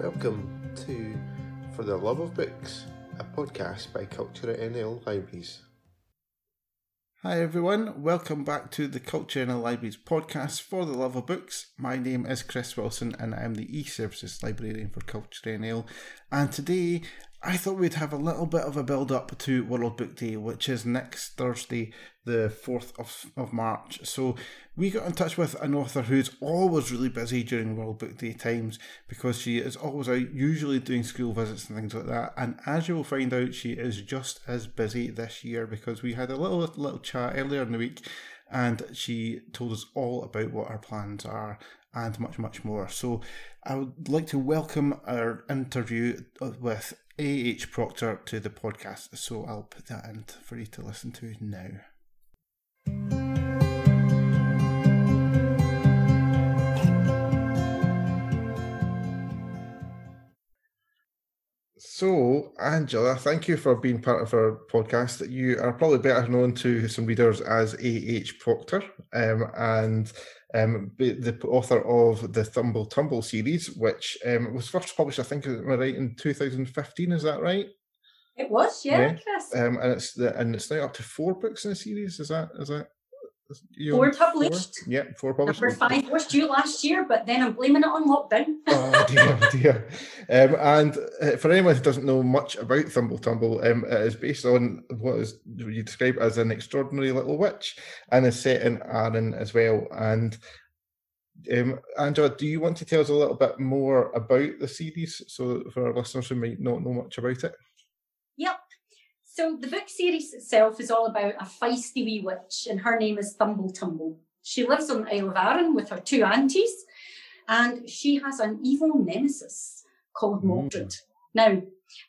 Welcome to For the Love of Books, a podcast by Culture NL Libraries. Hi everyone, welcome back to the Culture NL Libraries podcast for the love of books. My name is Chris Wilson and I'm the e-services librarian for Culture NL. And today I thought we'd have a little bit of a build up to World Book Day, which is next Thursday, the 4th of, of March. So we got in touch with an author who's always really busy during World Book Day times because she is always out, usually doing school visits and things like that. And as you will find out, she is just as busy this year because we had a little little chat earlier in the week and she told us all about what her plans are and much, much more. So I would like to welcome our interview uh, with A.H. Proctor to the podcast. So I'll put that in for you to listen to now. So, Angela, thank you for being part of our podcast. You are probably better known to some readers as A.H. Proctor, um, and um, the author of the Thumble Tumble series, which um, was first published, I think, am I right in 2015. Is that right? It was, yeah, yeah. Chris. Um, and it's the, and it's now up to four books in the series. Is that is that? Four published. Four? Yeah, four published. Number five was due last year, but then I'm blaming it on lockdown. oh dear, oh dear. Um, and uh, for anyone who doesn't know much about Thumble Tumble, um, it is based on what is you describe as an extraordinary little witch, and is set in Arran as well. And um, Angela, do you want to tell us a little bit more about the series, so for our listeners who might not know much about it? So the book series itself is all about a feisty wee witch, and her name is Thumble Tumble. She lives on the Isle of Arran with her two aunties, and she has an evil nemesis called mm. Mordred. Now,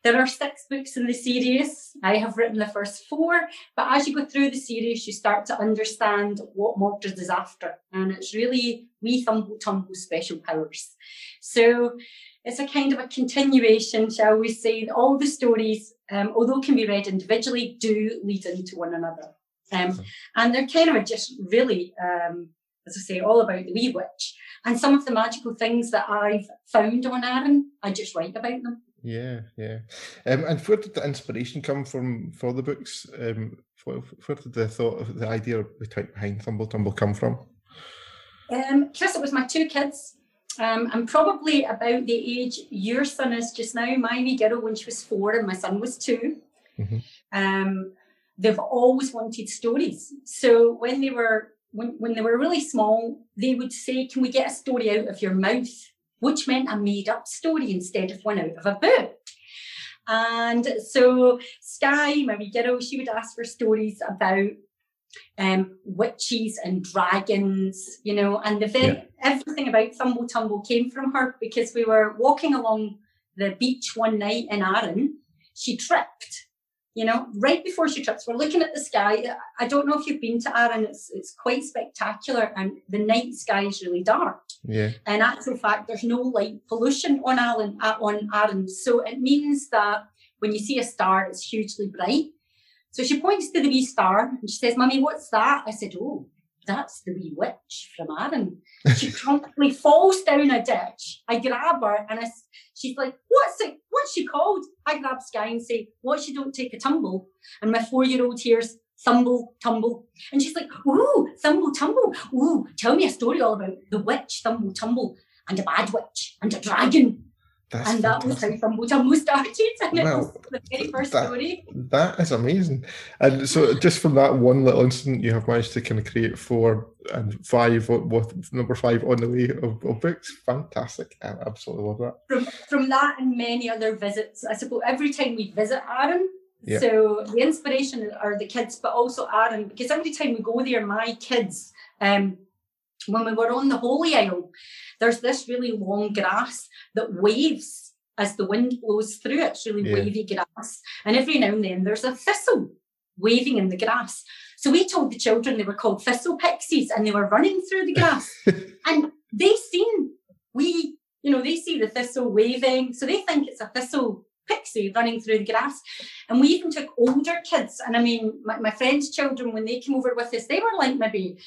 there are six books in the series. I have written the first four, but as you go through the series, you start to understand what Mordred is after, and it's really wee Thumble Tumble special powers. So it's a kind of a continuation, shall we say. All the stories um, although can be read individually, do lead into one another. Um, and they're kind of just really, um, as I say, all about the wee witch. And some of the magical things that I've found on Arran, I just write about them. Yeah, yeah. Um, and where did the inspiration come from for the books? Um, where, where did the thought of the idea behind Thumble Tumble come from? Um, Chris, it was my two kids. Um, I'm probably about the age your son is just now. My wee girl, when she was four and my son was 2 mm-hmm. um, they've always wanted stories. So when they were when, when they were really small, they would say, "Can we get a story out of your mouth?" Which meant a made up story instead of one out of a book. And so Sky, my wee girl, she would ask for stories about um, witches and dragons, you know, and the very, yeah. everything about Thumble Tumble came from her because we were walking along the beach one night in Arran. She tripped, you know, right before she trips. We're looking at the sky. I don't know if you've been to Arran. It's it's quite spectacular, and the night sky is really dark. Yeah. And actual fact, there's no light pollution on Arran. On Arran, so it means that when you see a star, it's hugely bright. So she points to the wee star and she says, Mummy, what's that? I said, Oh, that's the wee witch from Arran. She promptly falls down a ditch. I grab her and I, she's like, What's it? What's she called? I grab Sky and say, What she don't take a tumble? And my four year old hears, Thumble, tumble. And she's like, Ooh, Thumble, tumble. Ooh, tell me a story all about the witch, Thumble, tumble, and a bad witch, and a dragon. That's and that was how Thumble Tumble started, and well, it was the very first that, story. That is amazing. And so, just from that one little incident, you have managed to kind of create four and five, with number five on the way of, of books. Fantastic! I absolutely love that. From from that and many other visits, I suppose every time we visit Arran, yeah. So the inspiration are the kids, but also Arran, because every time we go there, my kids, um, when we were on the Holy Isle, there's this really long grass that waves as the wind blows through. It's really yeah. wavy grass. And every now and then there's a thistle waving in the grass. So we told the children they were called thistle pixies and they were running through the grass. and they seen we, you know, they see the thistle waving. So they think it's a thistle pixie running through the grass. And we even took older kids. And I mean, my, my friends' children, when they came over with us, they were like maybe,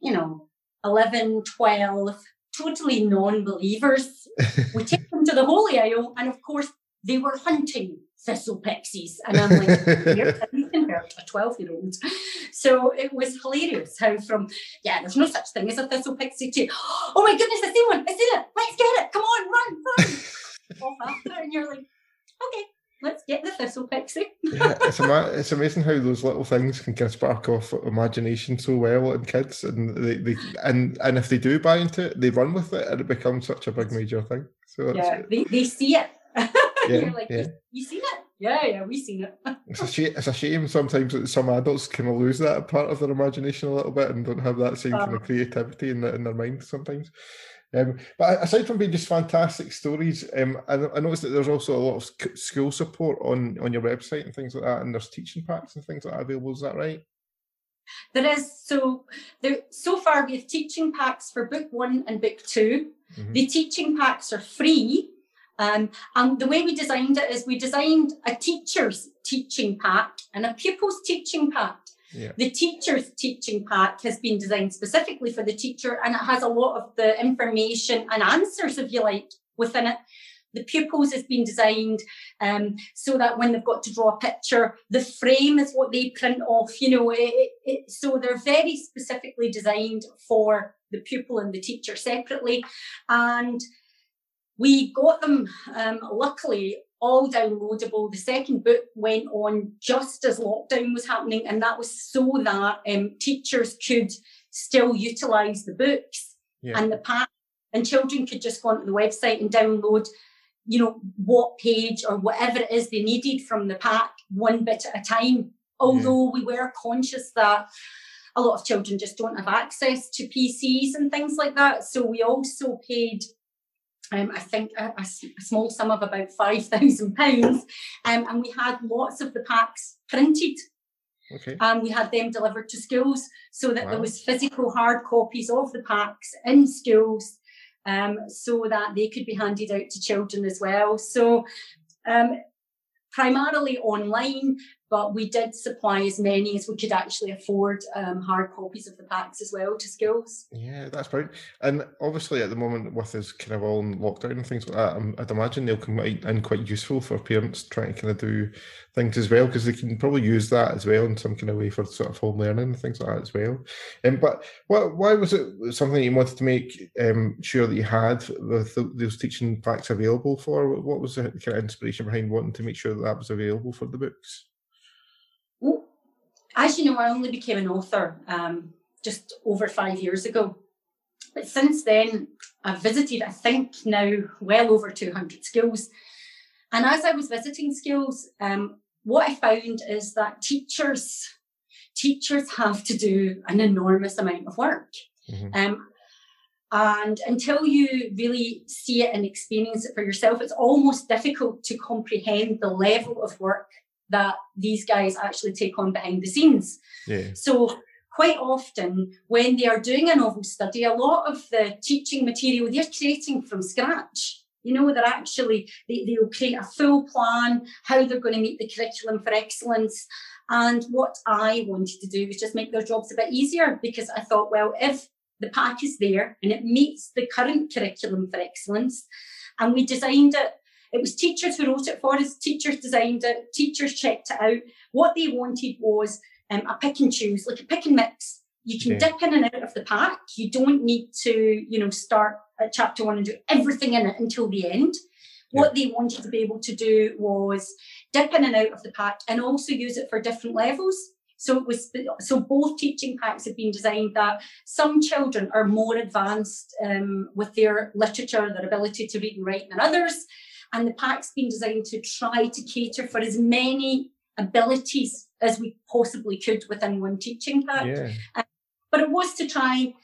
you know, 11, 12, totally non-believers. we take them to the Holy Isle, and of course, they were hunting thistle pixies. And I'm like, you can hurt a 12 year old. So it was hilarious how, from, yeah, there's no such thing as a thistle pixie to, oh my goodness, I see one, I see it, let's get it, come on, run, run. and you're like, okay, let's get the thistle pixie. yeah, it's, ama- it's amazing how those little things can kind of spark off imagination so well in kids, and they, they and and if they do buy into it, they run with it, and it becomes such a big major thing. So yeah, they, they see it. Yeah, like, yeah. You, seen it? Yeah, yeah, we seen it. it's a shame. It's a shame sometimes that some adults kind of lose that part of their imagination a little bit and don't have that same um, kind of creativity in, the, in their mind sometimes. Um, but aside from being just fantastic stories, um, I, I, noticed that there's also a lot of school support on on your website and things like that, and there's teaching packs and things like that available. Is that right? There is. So there, so far we have teaching packs for book one and book 2 mm-hmm. The teaching packs are free. Um, and the way we designed it is we designed a teacher's teaching pack and a pupil's teaching pack. The teacher's teaching pack has been designed specifically for the teacher and it has a lot of the information and answers, if you like, within it. The pupils has been designed um, so that when they've got to draw a picture, the frame is what they print off. You know, it, it, so they're very specifically designed for the pupil and the teacher separately. And we got them, um, luckily, all downloadable. The second book went on just as lockdown was happening, and that was so that um, teachers could still utilize the books yeah. and the pack, and children could just go onto the website and download, you know, what page or whatever it is they needed from the pack, one bit at a time. Although yeah. we were conscious that a lot of children just don't have access to PCs and things like that. So we also paid um, I think a, a, small sum of about five thousand pounds, um, and we had lots of the packs printed. Okay. And we had them delivered to schools so that wow. there was physical hard copies of the packs in schools, um, so that they could be handed out to children as well. So um, primarily online, but we did supply as many as we could actually afford um, hard copies of the packs as well to schools. Yeah, that's brilliant. And obviously, at the moment, with us kind of all in lockdown and things like that, I'd imagine they'll come in quite useful for parents trying to kind of do things as well because they can probably use that as well in some kind of way for sort of home learning and things like that as well. Um, but what, why was it something you wanted to make um, sure that you had the, those teaching packs available for? What was the kind of inspiration behind wanting to make sure that that was available for the books? As you know, I only became an author um, just over five years ago. But since then, I've visited, I think now, well over 200 schools. And as I was visiting schools, um, what I found is that teachers, teachers have to do an enormous amount of work. Mm-hmm. Um, and until you really see it and experience it for yourself, it's almost difficult to comprehend the level of work that these guys actually take on behind the scenes. Yeah. So quite often when they are doing a novel study, a lot of the teaching material they're creating from scratch. You know, they're actually, they, they'll create a full plan, how they're going to meet the curriculum for excellence. And what I wanted to do was just make their jobs a bit easier because I thought, well, if the pack is there and it meets the current curriculum for excellence, and we designed it it was teachers who wrote it for us, teachers designed it, teachers checked it out. What they wanted was um, a pick and choose, like a pick and mix. You can dip in and out of the pack. You don't need to, you know, start at chapter one and do everything in it until the end. Yeah. What they wanted to be able to do was dip in and out of the pack and also use it for different levels. So it was so both teaching packs have been designed that some children are more advanced um, with their literature, their ability to read and write than others. And the pack's been designed to try to cater for as many abilities as we possibly could within one teaching pack. Yeah. Uh, but it was to try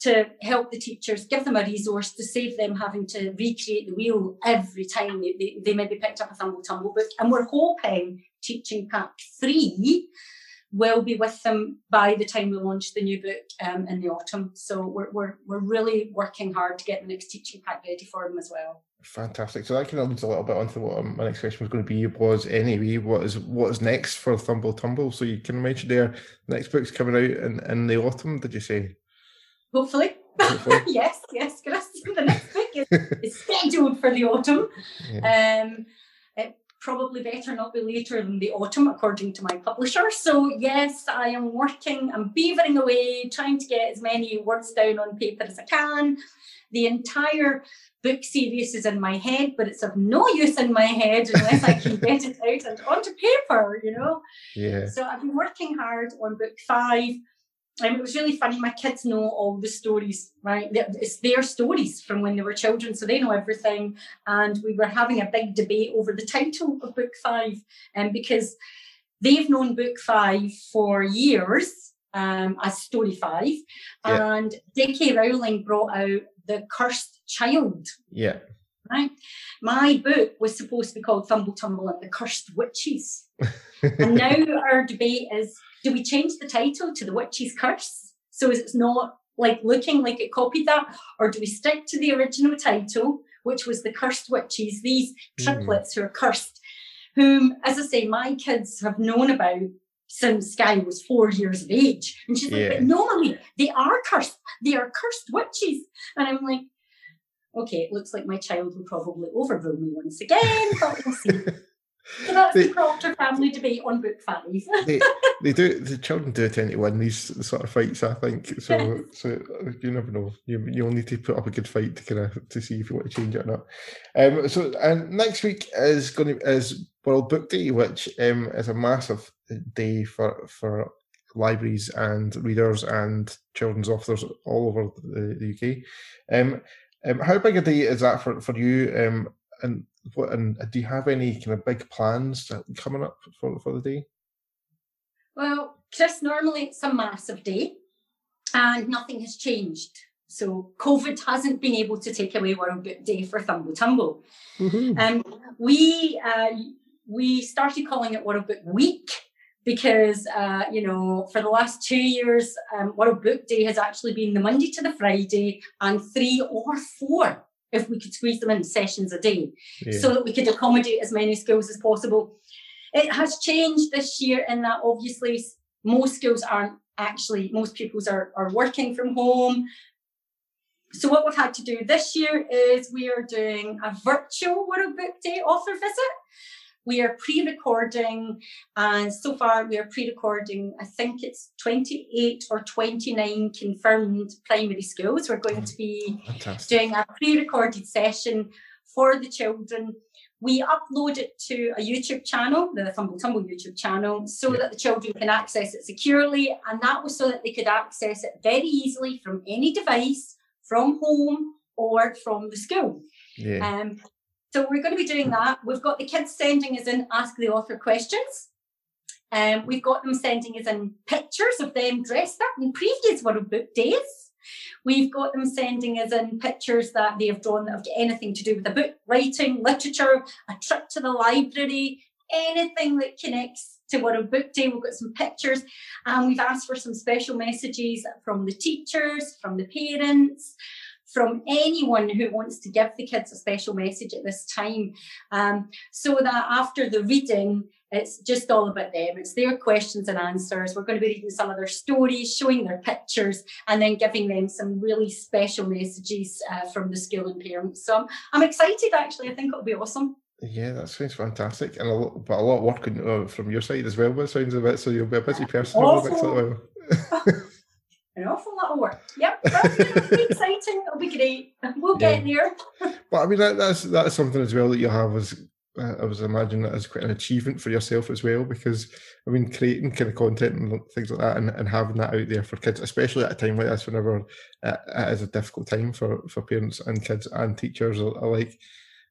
to help the teachers, give them a resource to save them having to recreate the wheel every time they, they, they maybe picked up a Thumble Tumble book. And we're hoping Teaching Pack 3 will be with them by the time we launch the new book um, in the autumn. So we're, we're, we're really working hard to get the next teaching pack ready for them as well. Fantastic. So that kind of leads a little bit onto what um, my next question was going to be was anyway, what is what is next for Thumble Tumble? So you can mention there next book's coming out in, in the autumn, did you say? Hopefully. Hopefully. yes, yes, the next book is, is scheduled for the autumn. Yeah. Um, it probably better not be later than the autumn, according to my publisher. So yes, I am working. I'm beavering away, trying to get as many words down on paper as I can. The entire book series is in my head, but it's of no use in my head unless I can get it out and onto paper, you know? Yeah. So I've been working hard on book five. And it was really funny. My kids know all the stories, right? It's their stories from when they were children, so they know everything. And we were having a big debate over the title of book five, and um, because they've known book five for years um, as story five, yeah. and J.K. Rowling brought out the cursed child. Yeah. Right. My book was supposed to be called Thumble Tumble and the Cursed Witches. and now our debate is do we change the title to The Witch's Curse? So it's not like looking like it copied that, or do we stick to the original title, which was The Cursed Witches, these hmm. triplets mm. who are cursed, whom, as I say, my kids have known about since Sky was four years of age. And she's like, but no, mommy, they are cursed. They are cursed witches. And I'm like, okay, it looks like my child will probably overrule me once again, but we'll see. So that's they, the Proctor family debate on book five. they, they do. The children do tend to win these sort of fights. I think so. so you never know. You you'll need to put up a good fight to kind of to see if you want to change it or not. Um. So and next week is going to is World Book Day, which um is a massive day for for libraries and readers and children's authors all over the, the UK. Um, um, how big a day is that for, for you? Um, and what and do you have any kind of big plans coming up for, for the day? Well, Chris, normally it's a massive day and nothing has changed. So COVID hasn't been able to take away World Book Day for Thumble Tumble. Mm-hmm. Um, we uh, we started calling it World Book Week because uh, you know for the last two years um, World Book Day has actually been the Monday to the Friday and three or four if we could squeeze them in sessions a day yeah. so that we could accommodate as many schools as possible. It has changed this year in that obviously most schools aren't actually, most pupils are, are working from home. So what we've had to do this year is we are doing a virtual World Book Day author visit. We are pre-recording, and so far we are pre-recording. I think it's 28 or 29 confirmed primary schools. We're going to be Fantastic. doing a pre-recorded session for the children. We upload it to a YouTube channel, the Thumble Tumble YouTube channel, so yeah. that the children can access it securely. And that was so that they could access it very easily from any device, from home or from the school. Yeah. Um, so we're going to be doing that. We've got the kids sending us in Ask the Author questions. Um, we've got them sending us in pictures of them dressed up in previous World Book days. We've got them sending us in pictures that they have drawn that have got anything to do with the book, writing, literature, a trip to the library, anything that connects to World Book Day. We've got some pictures and we've asked for some special messages from the teachers, from the parents, from anyone who wants to give the kids a special message at this time. Um, so that after the reading, it's just all about them. It's their questions and answers. We're going to be reading some of their stories, showing their pictures, and then giving them some really special messages uh, from the school and parents. So I'm, I'm excited actually. I think it'll be awesome. Yeah, that sounds fantastic, and a lot, but a lot of work uh, from your side as well. But it sounds a bit so you'll be a busy person over the next little while. An awful lot of work. Yep, it'll be exciting. It'll be great. We'll yeah. get there. but I mean, that, that's that's something as well that you have as uh, I was imagining that as quite an achievement for yourself as well, because I mean, creating kind of content and things like that, and, and having that out there for kids, especially at a time like this, whenever uh, it is a difficult time for for parents and kids and teachers alike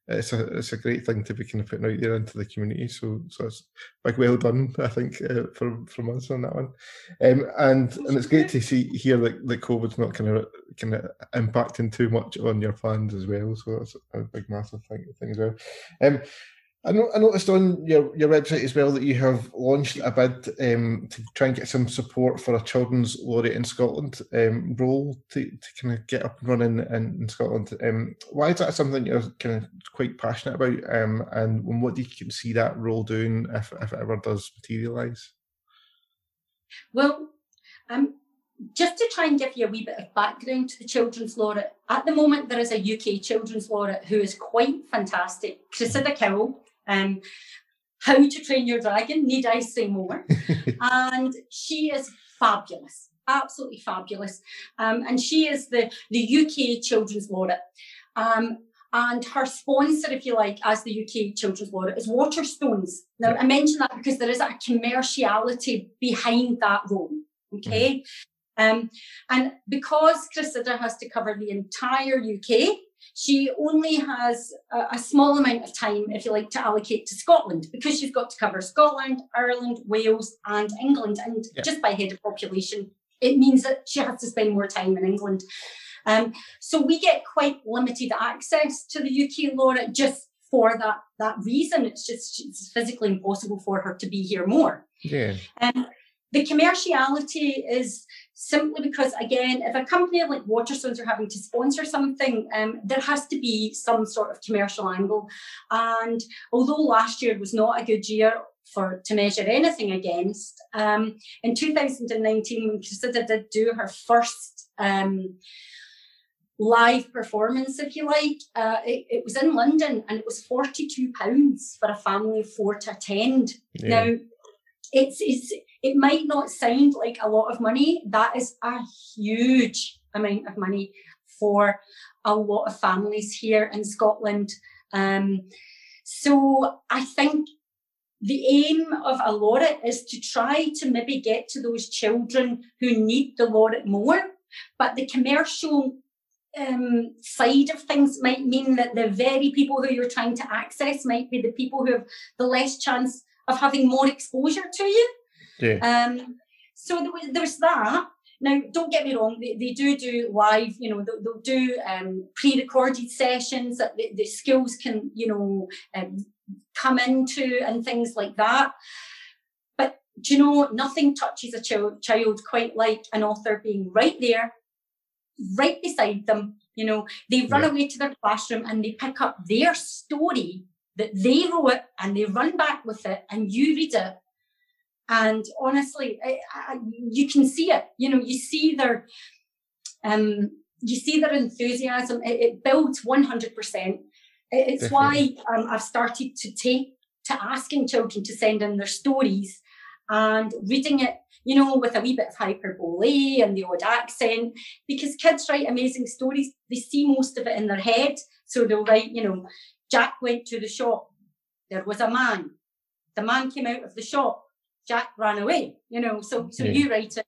it's a it's a great thing to be kind of putting out there into the community. So so it's big well done, I think, uh, from from us on that one. Um, and and it's great to see here that, that COVID's not kind of kind of impacting too much on your plans as well. So that's a big massive thing, thing as well. Um, I, know, I noticed on your, your website as well that you have launched a bid um, to try and get some support for a children's laureate in Scotland um, role to, to kind of get up and running in, in Scotland. Um, why is that something you're kind of quite passionate about? Um, and what do you see that role doing if, if it ever does materialise? Well, um, just to try and give you a wee bit of background to the Children's Laureate, at the moment there is a UK Children's Laureate who is quite fantastic, Cressida Cowell. Um, How to Train Your Dragon, need I say more? and she is fabulous, absolutely fabulous. Um, and she is the, the UK Children's Laureate. Um, and her sponsor, if you like, as the UK Children's Laureate is Waterstones. Now, I mention that because there is a commerciality behind that role. Okay. Mm-hmm. Um, and because Cressida has to cover the entire UK, she only has a, a, small amount of time, if you like, to allocate to Scotland because she's got to cover Scotland, Ireland, Wales, and England. And yeah. just by head of population, it means that she has to spend more time in England. Um, so we get quite limited access to the UK laureate just for that that reason. It's just it's physically impossible for her to be here more. Yeah. Um, the commerciality is simply because, again, if a company like Waterstones are having to sponsor something, um, there has to be some sort of commercial angle. And although last year was not a good year for to measure anything against, um, in 2019, when Cressida did do her first um, live performance, if you like. Uh, it, it, was in London and it was £42 for a family of four to attend. Yeah. Now, it's, it's it might not sound like a lot of money. That is a huge amount of money for a lot of families here in Scotland. Um, so I think the aim of a laureate is to try to maybe get to those children who need the laureate more. But the commercial um, side of things might mean that the very people who you're trying to access might be the people who have the less chance of having more exposure to you. Yeah. Um, so there was, there was that. Now, don't get me wrong, they, they do do live, you know, they'll, they'll do um, pre-recorded sessions that the, the schools can, you know, um, come into and things like that. But do you know, nothing touches a child, child quite like an author being right there, right beside them. You know, they run yeah. away to their classroom and they pick up their story that they wrote and they run back with it and you read it and honestly, I, I, you can see it. You know, you see their, um, you see their enthusiasm. It, it builds one hundred percent. It's why um, I've started to take to asking children to send in their stories and reading it, you know, with a wee bit of hyperbole and the odd accent, because kids write amazing stories. They see most of it in their head. So they'll write, you know, Jack went to the shop. There was a man. The man came out of the shop. Jack ran away, you know. So so yeah. you write it.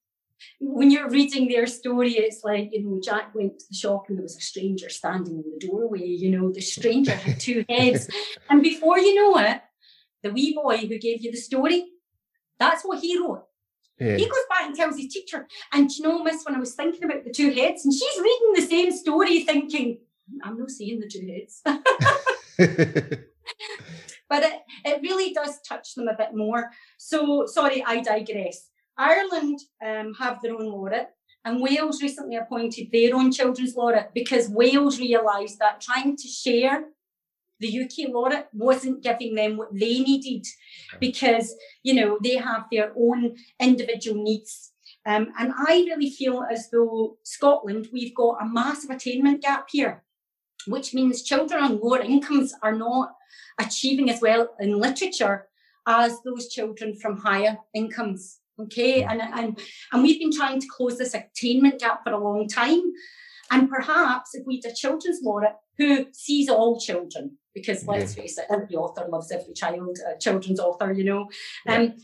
When you're reading their story, it's like, you know, Jack went to the shop and there was a stranger standing in the doorway, you know, the stranger had two heads. and before you know it, the wee boy who gave you the story, that's what he wrote. Yeah. He goes back and tells his teacher, and you know, miss, when I was thinking about the two heads, and she's reading the same story, thinking, I'm not seeing the two heads. but it, it really does touch them a bit more. So, sorry, I digress. Ireland um, have their own laureate, and Wales recently appointed their own children's laureate because Wales realised that trying to share the UK laureate wasn't giving them what they needed because, you know, they have their own individual needs. Um, and I really feel as though Scotland, we've got a massive attainment gap here, which means children on lower incomes are not achieving as well in literature as those children from higher incomes. Okay, and, and, and we've been trying to close this attainment gap for a long time. And perhaps if we had a children's laureate who sees all children, because let's face it, every author loves every child, a children's author, you know. Yeah. Um,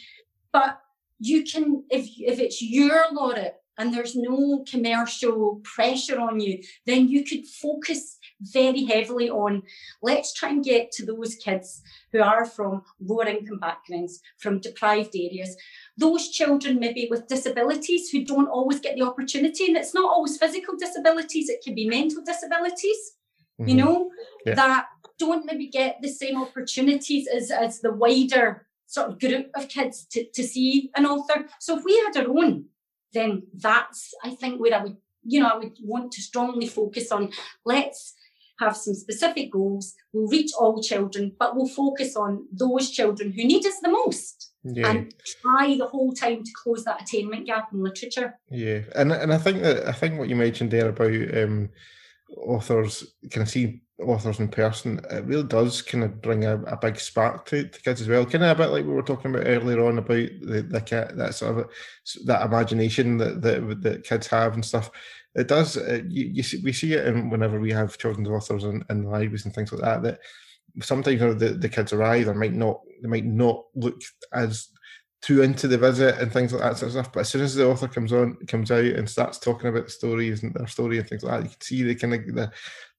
but you can, if if it's your laureate and there's no commercial pressure on you, then you could focus very heavily on let's try and get to those kids who are from lower income backgrounds, from deprived areas, those children maybe with disabilities who don't always get the opportunity. And it's not always physical disabilities, it can be mental disabilities, mm-hmm. you know, yeah. that don't maybe get the same opportunities as, as the wider sort of group of kids to, to see an author. So if we had our own, then that's I think where I would, you know, I would want to strongly focus on let's have some specific goals. We'll reach all children, but we'll focus on those children who need us the most. Yeah. And try the whole time to close that attainment gap in literature. Yeah, and and I think that I think what you mentioned there about um, authors kind of see authors in person, it really does kind of bring a, a big spark to, to kids as well. Kind of a bit like we were talking about earlier on about the, the cat that sort of that imagination that, that that kids have and stuff. It does. Uh, you, you see, we see it in whenever we have children's authors in, in libraries and things like that. That sometimes the, the kids arrive or might not they might not look as too into the visit and things like that sort of stuff. But as soon as the author comes on, comes out and starts talking about the stories and their story and things like that, you can see the kind of the,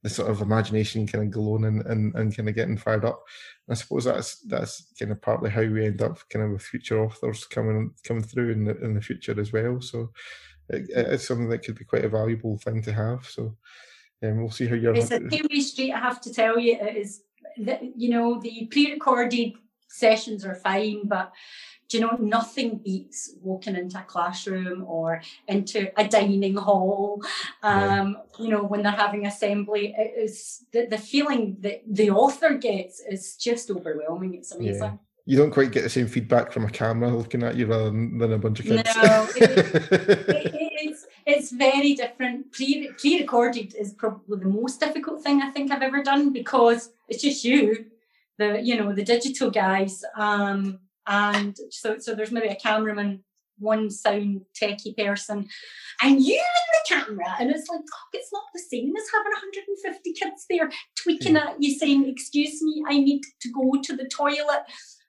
the sort of imagination kind of glowing and, and, and kind of getting fired up. And I suppose that's that's kind of partly how we end up kind of with future authors coming coming through in the in the future as well. So it, it's something that could be quite a valuable thing to have. So um, we'll see how you're. It's a two-way street. I have to tell you, it is. You know, the pre-recorded sessions are fine, but do you know nothing beats walking into a classroom or into a dining hall um, yeah. you know when they're having assembly it is the, the feeling that the author gets is just overwhelming it's amazing. You don't quite get the same feedback from a camera looking at you rather than, than a bunch of kids. No it, it, it's it's very different. Pre pre-recorded is probably the most difficult thing i think i've ever done because it's just you the you know the digital guys um and so so there's maybe a cameraman one sound techie person and you in the camera and it's like oh, it's not the same as having 150 kids there tweaking mm. at you saying excuse me i need to go to the toilet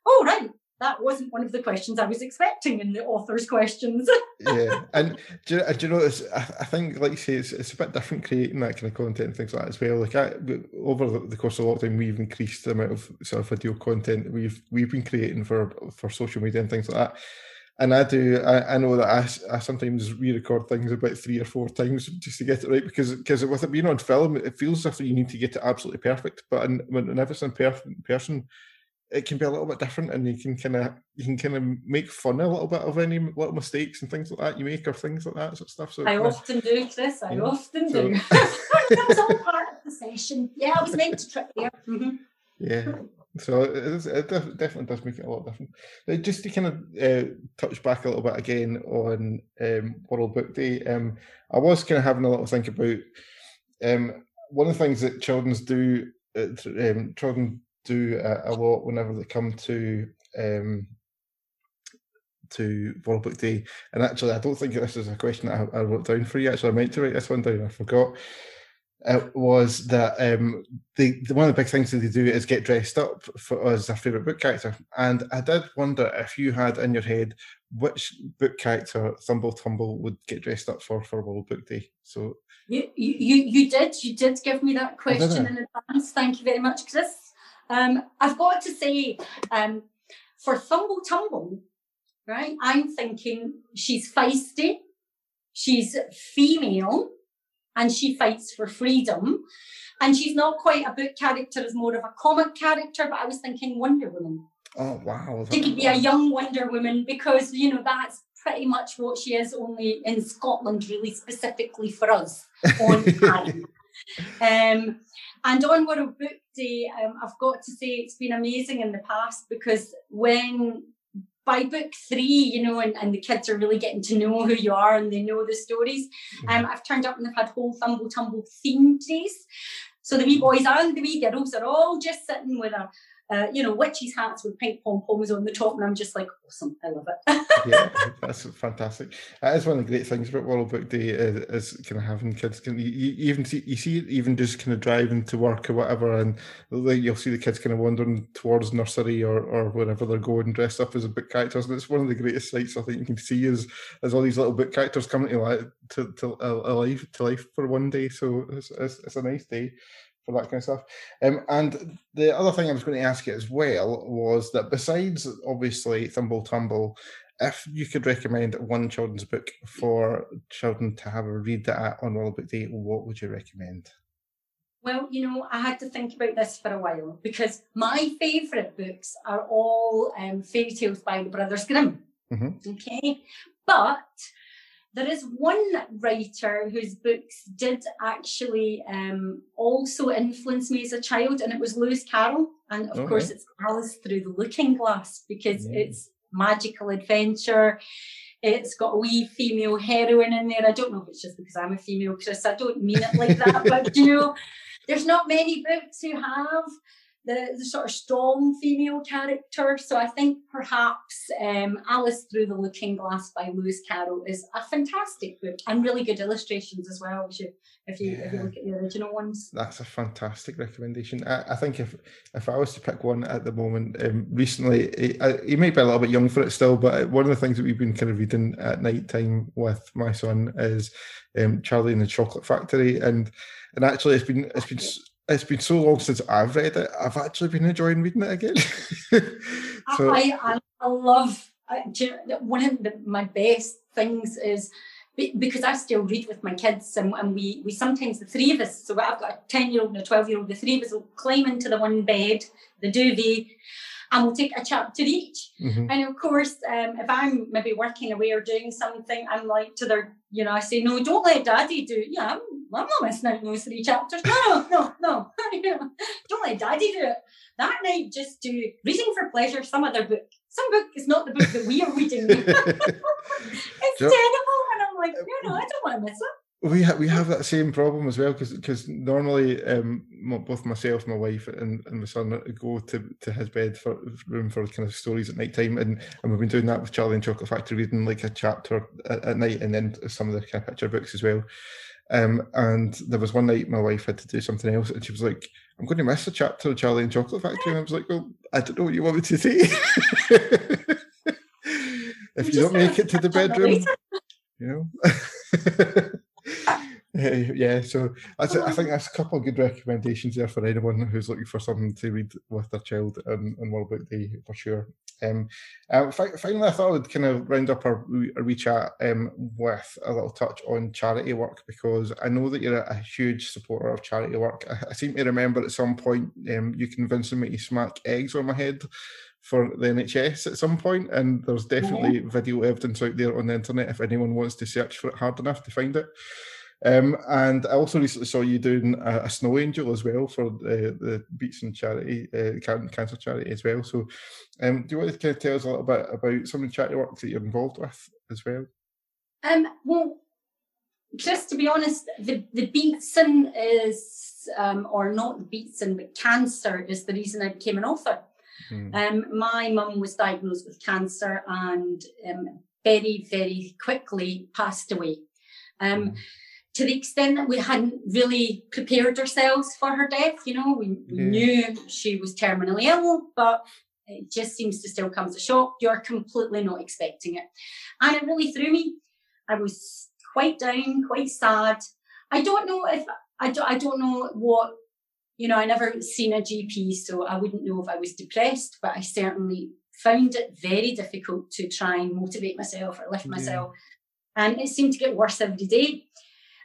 oh right that wasn't one of the questions I was expecting in the author's questions. yeah, and do you, do you know, I, think, like you say, it's, it's a bit different creating that kind of content and things like that as well. Like I, over the, course of lockdown, we've increased the amount of sort of video content we've we've been creating for for social media and things like that. And I do, I, I know that I, I sometimes re-record things about three or four times just to get it right because because with it being on film, it feels as if you need to get it absolutely perfect. But when whenever it's in person, it can be a little bit different and you can kind of you can kind of make fun a little bit of any little mistakes and things like that you make or things like that sort of stuff so i often do chris i yeah. often so. do that was all part of the session yeah i was meant to trip there mm-hmm. yeah so it, is, it, definitely does make it a lot different just to kind of uh, touch back a little bit again on um, world book day um, i was kind of having a little think about um, one of the things that children's do uh, um, children do a, a lot whenever they come to um, to World Book Day. And actually, I don't think this is a question that I, I wrote down for you. Actually, I meant to write this one down. I forgot. It was that um, the, the, one of the big things that they do is get dressed up for as their favourite book character. And I did wonder if you had in your head which book character Thumble Tumble would get dressed up for for World Book Day. So you you you did you did give me that question in advance. Thank you very much, Chris. Um, I've got to say, um, for Thumble Tumble, right, I'm thinking she's feisty, she's female, and she fights for freedom. And she's not quite a book character, as more of a comic character, but I was thinking Wonder Woman. Oh, wow. She could be a young Wonder Woman because, you know, that's pretty much what she is, only in Scotland, really specifically for us on time. um, and on World Book Day, um, I've got to say it's been amazing in the past because when by book three, you know, and, and the kids are really getting to know who you are and they know the stories, mm-hmm. um, I've turned up and they've had whole Thumble Tumble theme days. So the wee boys and the wee girls are all just sitting with a uh, you know, witches hats with pink pom poms on the top, and I'm just like, awesome, I love it. yeah, that's fantastic. That is one of the great things about World Book Day is, is kind of having kids. Can you, you, even see you see it even just kind of driving to work or whatever, and you'll see the kids kind of wandering towards nursery or or wherever they're going, dressed up as a book characters, and it's one of the greatest sights I think you can see is as all these little book characters coming to life to to, uh, to life for one day. So it's, it's, it's a nice day for that kind of stuff. Um, and the other thing I was going to ask you as well was that besides obviously Thumble Tumble, if you could recommend one children's book for children to have a read at on World Book Day, what would you recommend? Well, you know, I had to think about this for a while because my favourite books are all um, fairy tales by the Brothers Grimm. Mm-hmm. Okay, but there is one writer whose books did actually um, also influence me as a child, and it was Lewis Carroll. And of course, it's Alice Through the Looking Glass because yeah. it's magical adventure. It's got a wee female heroine in there. I don't know if it's just because I'm a female, Chris. I don't mean it like that, but you know, there's not many books who have the, the sort of strong female character. So I think perhaps um, Alice Through the Looking Glass by Lewis Carroll is a fantastic book and really good illustrations as well. If you if you, yeah. if you look at the original ones, that's a fantastic recommendation. I, I think if if I was to pick one at the moment, um, recently he, might be a little bit young for it still, but one of the things that we've been kind of reading at night time with my son is um, Charlie and the Chocolate Factory, and and actually it's been it's been it's been so long since I've read it. I've actually been enjoying reading it again. so, I, I, I love I, one of the, my best things is because I still read with my kids, and, and, we we sometimes the three of us. So I've got a ten year old and a twelve year old. The three of us will climb into the one bed, the duvet, and we'll take a chapter each. Mm-hmm. And of course, um, if I'm maybe working away or doing something, I'm like to their, you know, I say, no, don't let daddy do it. Yeah, I'm, I'm not missing out on those three chapters. No, no, no, no. don't let daddy do it. That night, just do reading for pleasure, some other book. Some book is not the book that we are reading. it's terrible. And I'm like, no, no, I don't want to miss it we ha- we have that same problem as well because because normally um, both myself, my wife, and, and my son go to, to his bed for room for kind of stories at night time, and, and we've been doing that with Charlie and Chocolate Factory, reading like a chapter at, at night, and then some of the kind of picture books as well. Um, and there was one night my wife had to do something else, and she was like, "I'm going to miss a chapter of Charlie and Chocolate Factory," and I was like, "Well, I don't know what you want me to say." if you don't make it to the bedroom, you know. yeah, so that's, I think that's a couple of good recommendations there for anyone who's looking for something to read with their child and, and World Book Day for sure. Um, uh, finally, I thought I would kind of round up our, our wee chat um, with a little touch on charity work because I know that you're a, huge supporter of charity work. I, I seem to remember at some point um, you convinced me to smack eggs on my head for the NHS at some point, and there's definitely yeah. video evidence out there on the internet if anyone wants to search for it hard enough to find it. Um, and I also recently saw you doing a, a snow angel as well for the, the Beatson charity, uh, cancer charity as well. So, um, do you want to kind of tell us a little bit about some of the charity work that you're involved with as well? Um, well, just to be honest, the, the Beatson is, um, or not Beatson, but cancer is the reason I became an author. Mm. Um, my mum was diagnosed with cancer and um, very, very quickly passed away. Um, mm. To the extent that we hadn't really prepared ourselves for her death, you know, we, we mm-hmm. knew she was terminally ill, but it just seems to still come as a shock. You're completely not expecting it. And it really threw me. I was quite down, quite sad. I don't know if I don't, I don't know what you know, I never seen a GP, so I wouldn't know if I was depressed, but I certainly found it very difficult to try and motivate myself or lift yeah. myself. And it seemed to get worse every day.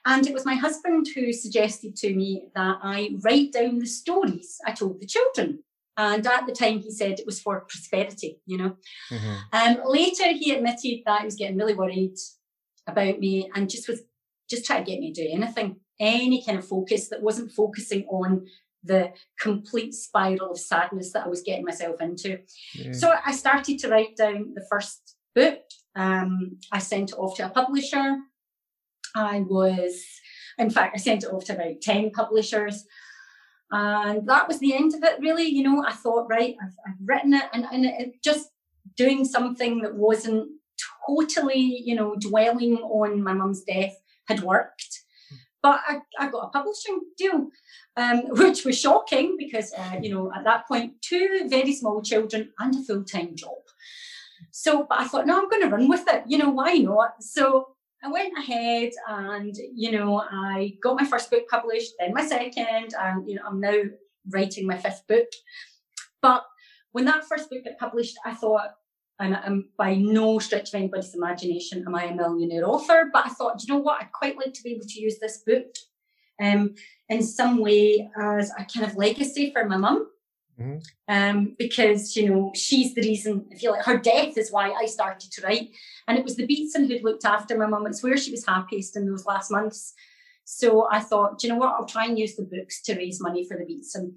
And it was my husband who suggested to me that I write down the stories I told the children. And at the time, he said it was for prosperity, you know. Mm-hmm. Um, later, he admitted that he was getting really worried about me and just was just trying to get me to do anything, any kind of focus that wasn't focusing on the complete spiral of sadness that I was getting myself into. Yeah. So I started to write down the first book. Um, I sent it off to a publisher. I was, in fact, I sent it off to about 10 publishers. And that was the end of it, really. You know, I thought, right, I've, I've written it, and, and it, just doing something that wasn't totally, you know, dwelling on my mum's death had worked. But I, I got a publishing deal, um, which was shocking because, uh, you know, at that point, two very small children and a full time job. So, but I thought, no, I'm going to run with it. You know, why not? So I went ahead and, you know, I got my first book published, then my second, and, you know, I'm now writing my fifth book. But when that first book got published, I thought, and I'm by no stretch of anybody's imagination am I a millionaire author, but I thought, you know what, I'd quite like to be able to use this book um, in some way as a kind of legacy for my mum. Mm-hmm. Um, because you know she's the reason. I feel like, her death is why I started to write, and it was the Beatson who'd looked after my mum. It's where she was happiest in those last months. So I thought, you know what, I'll try and use the books to raise money for the Beatson,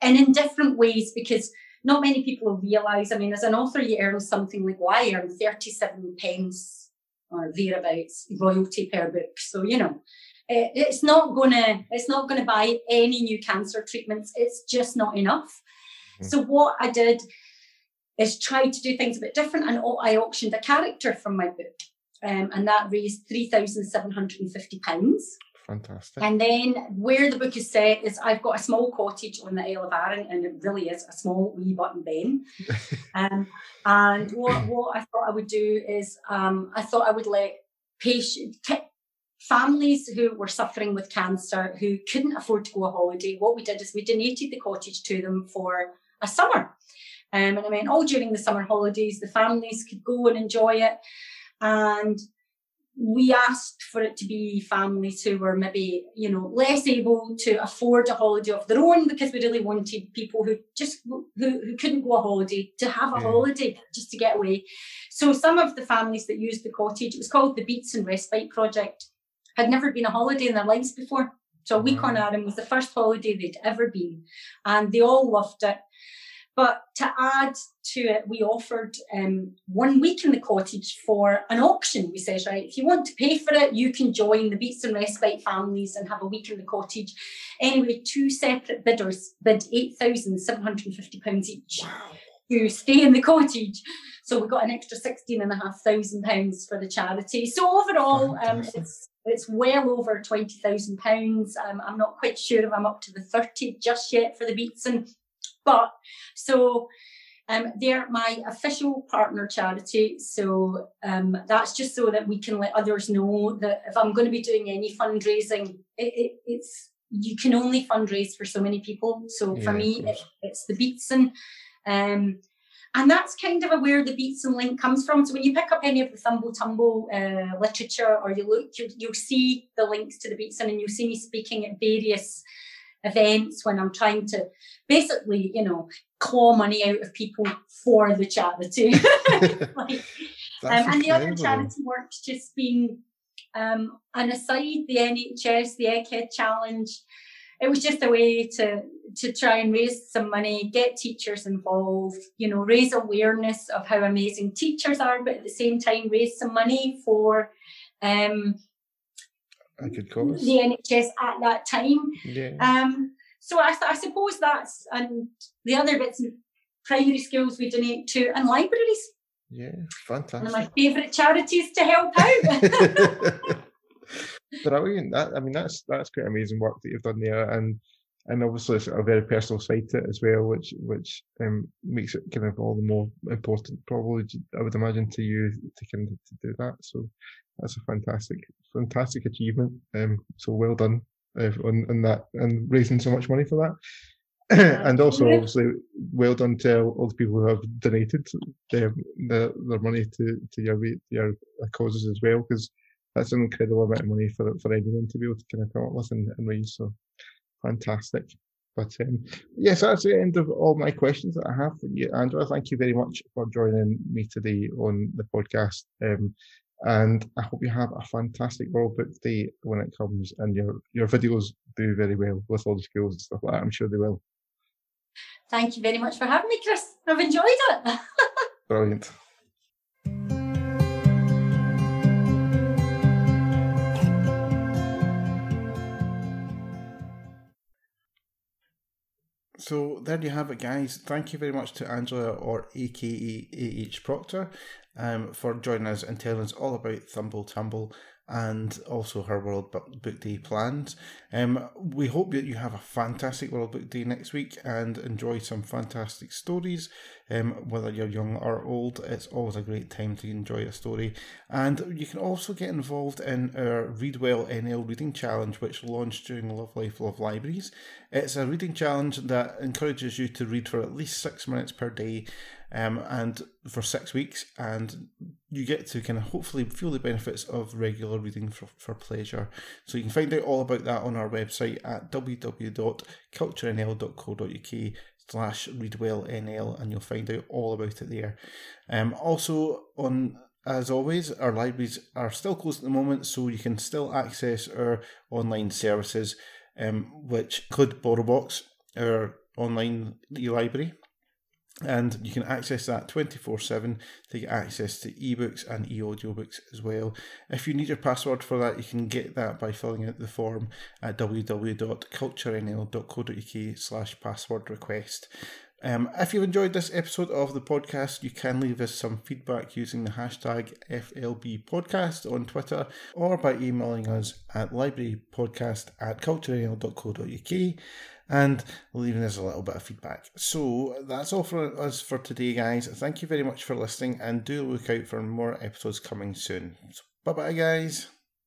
and in different ways because not many people will realise. I mean, as an author, you earn something like why I earn thirty-seven pence or thereabouts royalty per book. So you know, it's not gonna it's not gonna buy any new cancer treatments. It's just not enough. Mm-hmm. So what I did is try to do things a bit different, and I auctioned a character from my book, um, and that raised three thousand seven hundred and fifty pounds. Fantastic. And then where the book is set is I've got a small cottage on the Isle of Arran, and it really is a small wee button ben. um, and what, what I thought I would do is um, I thought I would let patient families who were suffering with cancer who couldn't afford to go on holiday. What we did is we donated the cottage to them for a summer. Um, and I mean, all during the summer holidays, the families could go and enjoy it. And we asked for it to be families who were maybe, you know, less able to afford a holiday of their own because we really wanted people who just who, who couldn't go a holiday to have a yeah. holiday just to get away. So some of the families that used the cottage, it was called the Beatson Respite Project, had never been a holiday in their lives before. So a week on Arran was the first holiday they'd ever been, and they all loved it. But to add to it, we offered um, one week in the cottage for an auction. We said, right, if you want to pay for it, you can join the Beatson Respite families and have a week in the cottage. Anyway, two separate bidders bid £8,750 each wow. To stay in the cottage. So we got an extra £16,500 for the charity. So overall, um, it's it's well over £20,000. Um, I'm not quite sure if I'm up to the 30 just yet for the Beatson. But so um, they're my official partner charity. So um, that's just so that we can let others know that if I'm going to be doing any fundraising, it, it, it's you can only fundraise for so many people. So yeah, for me, it, it's the Beatson. Um, and that's kind of where the Beatson link comes from. So when you pick up any of the Thumble Tumble uh, literature or you look, you, you'll see the links to the beats and you'll see me speaking at various events when I'm trying to basically, you know, claw money out of people for the charity. like, um, and the other charity work's just been um, an aside, the NHS, the Egghead Challenge. It was just a way to to try and raise some money, get teachers involved, you know, raise awareness of how amazing teachers are, but at the same time raise some money for um, I could cause. the NHS at that time. Yeah. Um, so I, I suppose that's and the other bits in primary schools we donate to and libraries. Yeah, fantastic. One of my favourite charities to help out. Brilliant. That I mean that's that's quite amazing work that you've done there and and obviously it's a very personal side to it as well, which which um, makes it kind of all the more important, probably I would imagine to you to kind of to do that. So that's a fantastic, fantastic achievement. Um, so well done uh, on, on that and raising so much money for that. and also, obviously, well done to all the people who have donated their, their, their money to, to your your causes as well, because that's an incredible amount of money for for anyone to be able to kind of come up with and, and raise. So fantastic. But um, yes, that's the end of all my questions that I have for you, Angela. Thank you very much for joining me today on the podcast. Um, and I hope you have a fantastic World Book Day when it comes, and your your videos do very well with all the schools and stuff like that. I'm sure they will. Thank you very much for having me, Chris. I've enjoyed it. Brilliant. So there you have it, guys. Thank you very much to Angela, or AKA AH Proctor, um, for joining us and telling us all about Thumble Tumble and also her World Book Day plans. Um, we hope that you have a fantastic World Book Day next week and enjoy some fantastic stories. Um, whether you're young or old, it's always a great time to enjoy a story. And you can also get involved in our Readwell NL Reading Challenge, which launched during Love Life Love Libraries. It's a reading challenge that encourages you to read for at least six minutes per day um, and for six weeks. And you get to kind of hopefully feel the benefits of regular reading for, for pleasure. So you can find out all about that on our website at www.culturenl.co.uk slash readwellnl and you'll find out all about it there. Um, also on as always, our libraries are still closed at the moment, so you can still access our online services, um, which include BorrowBox, our online e-library, and you can access that 24 7 to get access to ebooks and e audiobooks as well. If you need your password for that, you can get that by filling out the form at www.culturenl.co.uk slash password request. Um, if you've enjoyed this episode of the podcast, you can leave us some feedback using the hashtag FLB podcast on Twitter or by emailing us at librarypodcast at culturenl.co.uk and leaving us a little bit of feedback. So that's all for us for today, guys. Thank you very much for listening, and do look out for more episodes coming soon. So, bye bye, guys.